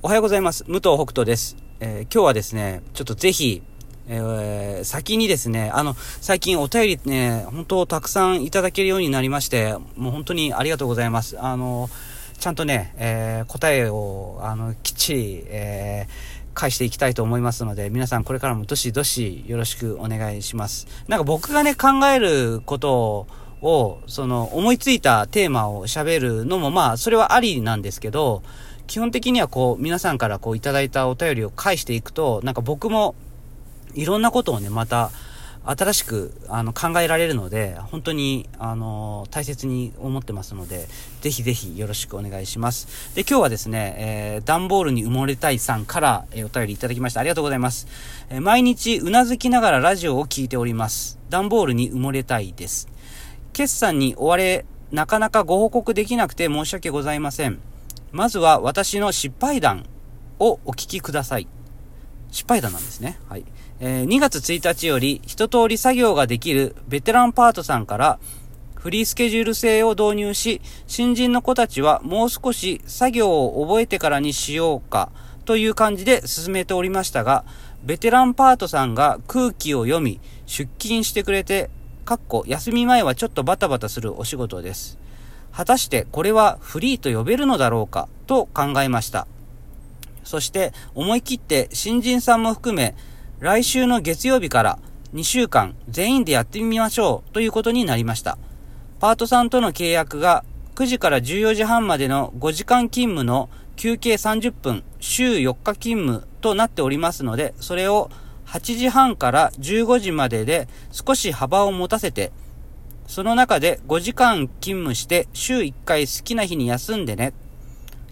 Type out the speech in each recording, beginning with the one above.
おはようございます。武藤北斗です。えー今日はですね、ちょっとぜひ、えー先にですね、あの、最近お便りね、本当たくさんいただけるようになりまして、もう本当にありがとうございます。あの、ちゃんとね、えー答えを、あの、きっちり、え返していきたいと思いますので、皆さんこれからもどしどしよろしくお願いします。なんか僕がね、考えることを、その、思いついたテーマを喋るのも、まあ、それはありなんですけど、基本的にはこう、皆さんからこう、いただいたお便りを返していくと、なんか僕も、いろんなことをね、また、新しく、あの、考えられるので、本当に、あの、大切に思ってますので、ぜひぜひよろしくお願いします。で、今日はですね、えー、段ボールに埋もれたいさんから、えーお便りいただきました。ありがとうございます。えー毎日、うなずきながらラジオを聞いております。段ボールに埋もれたいです。決算に追われ、なかなかご報告できなくて申し訳ございません。まずは私の失敗談をお聞きください。失敗談なんですね。はい。えー2月1日より一通り作業ができるベテランパートさんからフリースケジュール制を導入し、新人の子たちはもう少し作業を覚えてからにしようかという感じで進めておりましたが、ベテランパートさんが空気を読み、出勤してくれて、かっこ休み前はちょっとバタバタするお仕事です。果たしてこれはフリーと呼べるのだろうかと考えました。そして思い切って新人さんも含め来週の月曜日から2週間全員でやってみましょうということになりました。パートさんとの契約が9時から14時半までの5時間勤務の休憩30分週4日勤務となっておりますので、それを8時半から15時までで少し幅を持たせてその中で5時間勤務して週1回好きな日に休んでね。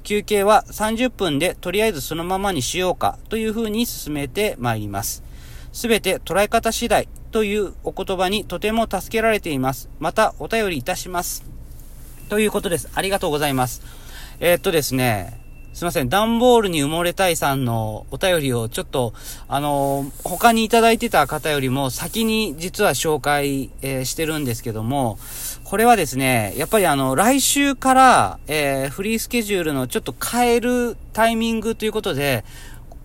休憩は30分でとりあえずそのままにしようかというふうに進めてまいります。すべて捉え方次第というお言葉にとても助けられています。またお便りいたします。ということです。ありがとうございます。えーっとですね、すいません。段ボールに埋もれたいさんのお便りをちょっと、あの他にいただいてた方よりも先に実は紹介、えーしてるんですけども、これはですね、やっぱりあの、来週から、えーフリースケジュールのちょっと変えるタイミングということで、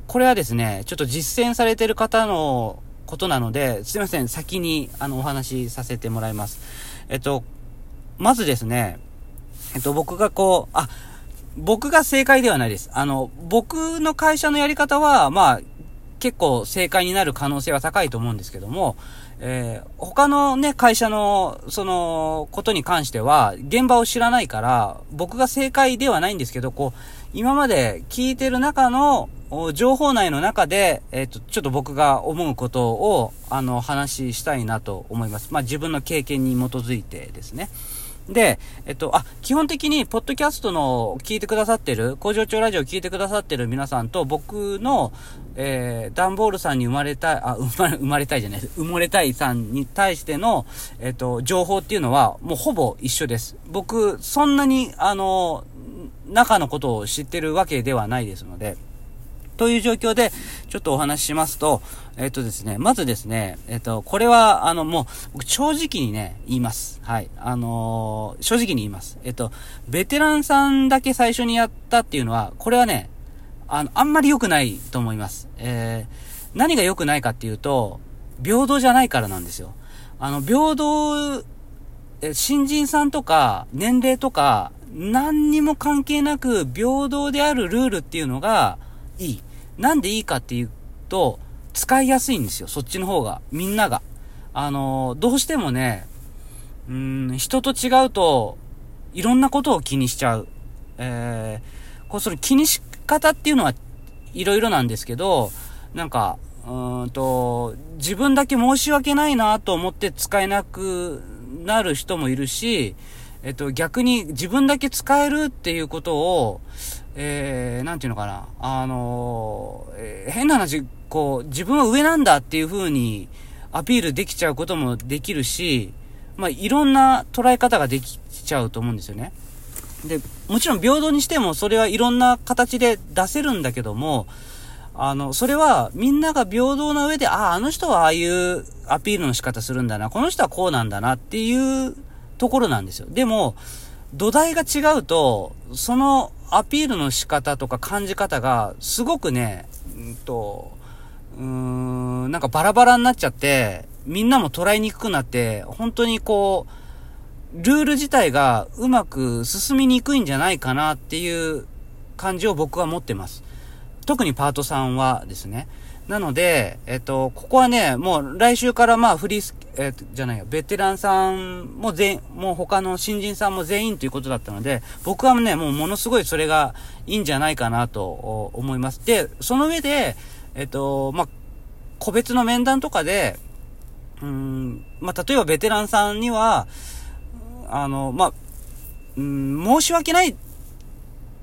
これはですね、ちょっと実践されてる方のことなので、すいません。先に、あの、お話しさせてもらいます。えっと、まずですね、えっと、僕がこう、あ、僕が正解ではないです。あの、僕の会社のやり方は、まあ、結構正解になる可能性は高いと思うんですけども、えー他のね、会社の、その、ことに関しては、現場を知らないから、僕が正解ではないんですけど、こう、今まで聞いてる中の、情報内の中で、えっ、と、ちょっと僕が思うことを、あの、話したいなと思います。まあ、自分の経験に基づいてですね。で、えっと、あ、基本的に、ポッドキャストの聞いてくださってる、工場長ラジオ聞いてくださってる皆さんと、僕の、えー、ダンボールさんに生まれたい、あ、生まれ、生まれたいじゃないです。埋もれたいさんに対しての、えっと、情報っていうのは、もうほぼ一緒です。僕、そんなに、あの、中のことを知ってるわけではないですので、という状況で、ちょっとお話ししますと、えっとですね、まずですね、えっと、これは、あの、もう、正直にね、言います。はい。あのー正直に言います。えっと、ベテランさんだけ最初にやったっていうのは、これはね、あの、あんまり良くないと思います。えー、何が良くないかっていうと、平等じゃないからなんですよ。あの、平等、え新人さんとか、年齢とか、何にも関係なく、平等であるルールっていうのが、いい。なんでいいかっていうと、使いやすいんですよ。そっちの方が。みんなが。あのーどうしてもね、うん、人と違うと、いろんなことを気にしちゃう。えー、こう、その気にし方っていうのは、いろいろなんですけど、なんか、うんと、自分だけ申し訳ないなと思って使えなくなる人もいるし、えっと、逆に自分だけ使えるっていうことを、えー、なんていうのかな、あのーえー変な話、こう、自分は上なんだっていう風にアピールできちゃうこともできるし、まあ、いろんな捉え方ができちゃうと思うんですよね。で、もちろん平等にしてもそれはいろんな形で出せるんだけども、あの、それはみんなが平等な上で、ああ、あの人はああいうアピールの仕方するんだな、この人はこうなんだなっていうところなんですよ。でも、土台が違うと、そのアピールの仕方とか感じ方が、すごくね、うんと、うーん、なんかバラバラになっちゃって、みんなも捉えにくくなって、本当にこう、ルール自体がうまく進みにくいんじゃないかなっていう感じを僕は持ってます。特にパートさんはですね。なので、えっと、ここはね、もう来週からまあフリース、えっと、じゃないよ、ベテランさんも全、もう他の新人さんも全員ということだったので、僕はね、もうものすごいそれがいいんじゃないかなと思います。で、その上で、えっと、まあ、個別の面談とかで、うん、まあ、例えばベテランさんには、あの、まあ、うん、申し訳ないっ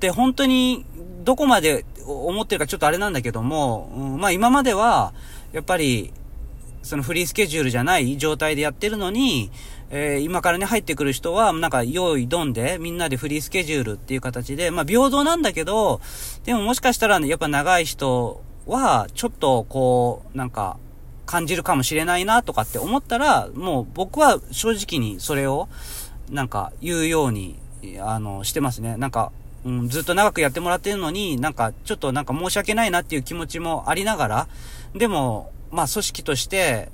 て本当にどこまで思ってるかちょっとあれなんだけども、うん、まあ今までは、やっぱり、そのフリースケジュールじゃない状態でやってるのに、えー、今からね入ってくる人は、なんか用意どんで、みんなでフリースケジュールっていう形で、まあ平等なんだけど、でももしかしたらね、やっぱ長い人は、ちょっとこう、なんか、感じるかもしれないなとかって思ったら、もう僕は正直にそれを、なんか言うように、あの、してますね。なんか、うん、ずっと長くやってもらってるのに、なんか、ちょっとなんか申し訳ないなっていう気持ちもありながら、でも、まあ、組織として、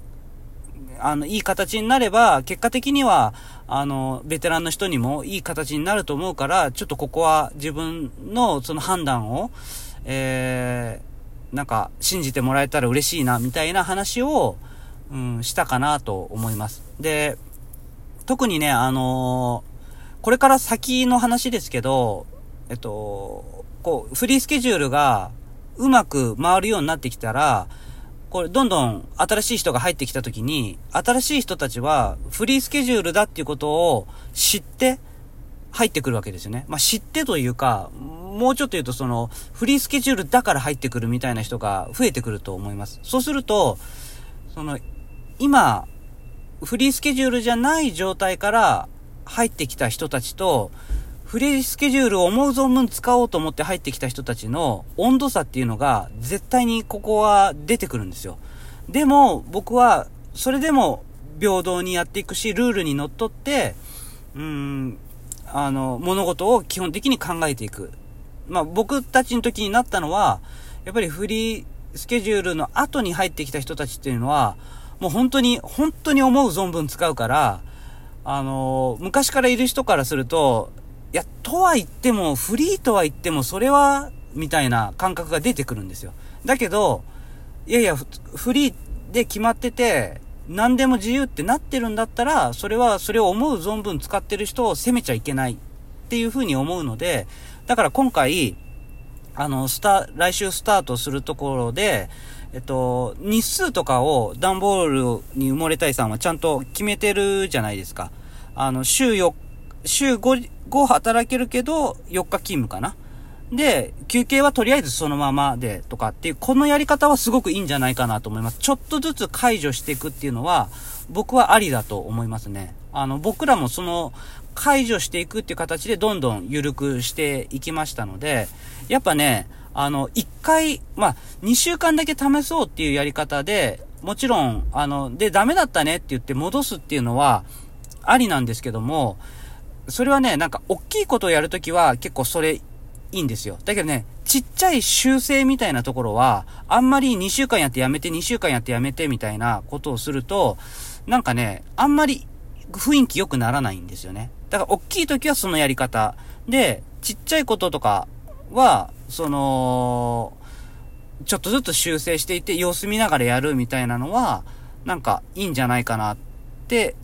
あの、いい形になれば、結果的には、あの、ベテランの人にもいい形になると思うから、ちょっとここは自分のその判断を、えー、なんか、信じてもらえたら嬉しいな、みたいな話を、うん、したかなと思います。で、特にね、あのー、これから先の話ですけど、えっと、こう、フリースケジュールがうまく回るようになってきたら、これ、どんどん新しい人が入ってきたときに、新しい人たちはフリースケジュールだっていうことを知って入ってくるわけですよね。まあ、知ってというか、もうちょっと言うとその、フリースケジュールだから入ってくるみたいな人が増えてくると思います。そうすると、その、今、フリースケジュールじゃない状態から入ってきた人たちと、フリースケジュールを思う存分使おうと思って入ってきた人たちの温度差っていうのが絶対にここは出てくるんですよ。でも僕はそれでも平等にやっていくし、ルールにのっとって、うん、あの、物事を基本的に考えていく。まあ僕たちの時になったのは、やっぱりフリースケジュールの後に入ってきた人たちっていうのは、もう本当に、本当に思う存分使うから、あの、昔からいる人からすると、いや、とは言っても、フリーとは言っても、それは、みたいな感覚が出てくるんですよ。だけど、いやいや、フリーで決まってて、何でも自由ってなってるんだったら、それは、それを思う存分使ってる人を責めちゃいけないっていうふうに思うので、だから今回、あの、スタ、来週スタートするところで、えっと、日数とかを段ボールに埋もれたいさんはちゃんと決めてるじゃないですか。あの、週4、週5、5働けるけど、4日勤務かな。で、休憩はとりあえずそのままでとかっていう、このやり方はすごくいいんじゃないかなと思います。ちょっとずつ解除していくっていうのは、僕はありだと思いますね。あの、僕らもその、解除していくっていう形でどんどん緩くしていきましたので、やっぱね、あの、1回、まあ、2週間だけ試そうっていうやり方で、もちろん、あの、で、ダメだったねって言って戻すっていうのは、ありなんですけども、それはね、なんか、大きいことをやるときは結構それいいんですよ。だけどね、ちっちゃい修正みたいなところは、あんまり2週間やってやめて、2週間やってやめてみたいなことをすると、なんかね、あんまり雰囲気良くならないんですよね。だから、大きい時はそのやり方。で、ちっちゃいこととかは、その、ちょっとずつ修正していって様子見ながらやるみたいなのは、なんかいいんじゃないかなって、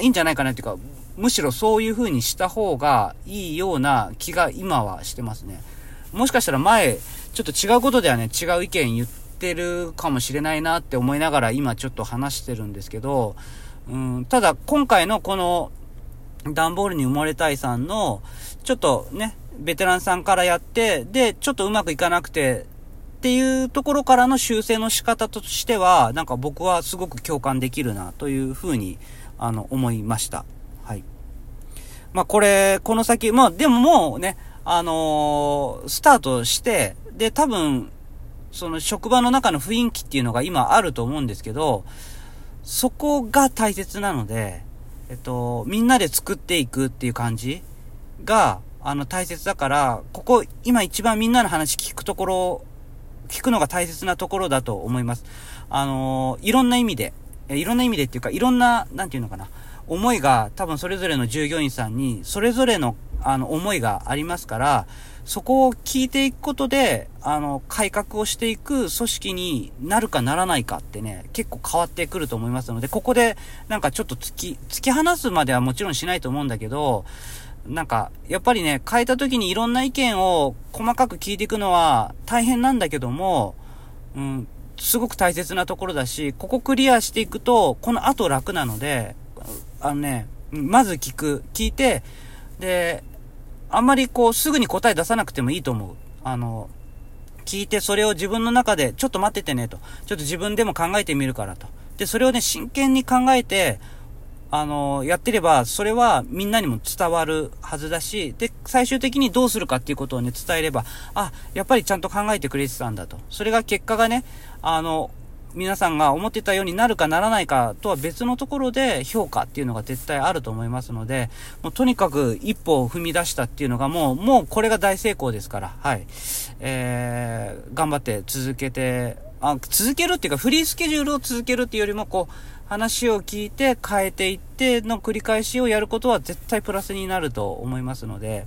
いいんじゃないかなっていうか、むしろそういう風にした方がいいような気が今はしてますね。もしかしたら前、ちょっと違うことではね、違う意見言ってるかもしれないなって思いながら今ちょっと話してるんですけど、うん、ただ今回のこの段ボールに埋もれたいさんの、ちょっとね、ベテランさんからやって、で、ちょっとうまくいかなくて、っていうところからの修正の仕方としては、なんか僕はすごく共感できるなというふうに、あの、思いました。はい。まあ、これ、この先、まあ、でももうね、あのー、スタートして、で、多分、その職場の中の雰囲気っていうのが今あると思うんですけど、そこが大切なので、えっと、みんなで作っていくっていう感じが、あの、大切だから、ここ、今一番みんなの話聞くところ、聞くのが大切なところだと思います。あのいろんな意味で、いろんな意味でっていうか、いろんな、なんていうのかな、思いが多分それぞれの従業員さんに、それぞれの、あの、思いがありますから、そこを聞いていくことで、あの、改革をしていく組織になるかならないかってね、結構変わってくると思いますので、ここでなんかちょっと突き、突き放すまではもちろんしないと思うんだけど、なんか、やっぱりね、変えた時にいろんな意見を細かく聞いていくのは大変なんだけども、うん、すごく大切なところだし、ここクリアしていくと、この後楽なので、あのね、まず聞く、聞いて、で、あんまりこう、すぐに答え出さなくてもいいと思う。あの、聞いてそれを自分の中で、ちょっと待っててねと。ちょっと自分でも考えてみるからと。で、それをね、真剣に考えて、あの、やってれば、それはみんなにも伝わるはずだし、で、最終的にどうするかっていうことをね、伝えれば、あ、やっぱりちゃんと考えてくれてたんだと。それが結果がね、あの、皆さんが思ってたようになるかならないかとは別のところで評価っていうのが絶対あると思いますので、もうとにかく一歩を踏み出したっていうのがもう、もうこれが大成功ですから、はい。えー、頑張って続けて、あ、続けるっていうかフリースケジュールを続けるっていうよりもこう、話を聞いて変えていっての繰り返しをやることは絶対プラスになると思いますので、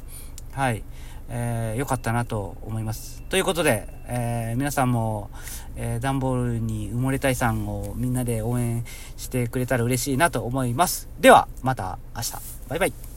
はい。えー、よかったなと思います。ということで、えー、皆さんも、えー、段ボールに埋もれたいさんをみんなで応援してくれたら嬉しいなと思います。では、また明日。バイバイ。